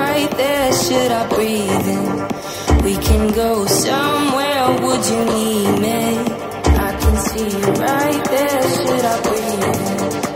right there, should I breathe in? We can go somewhere, would you need me? I can see you right there, should I breathe in?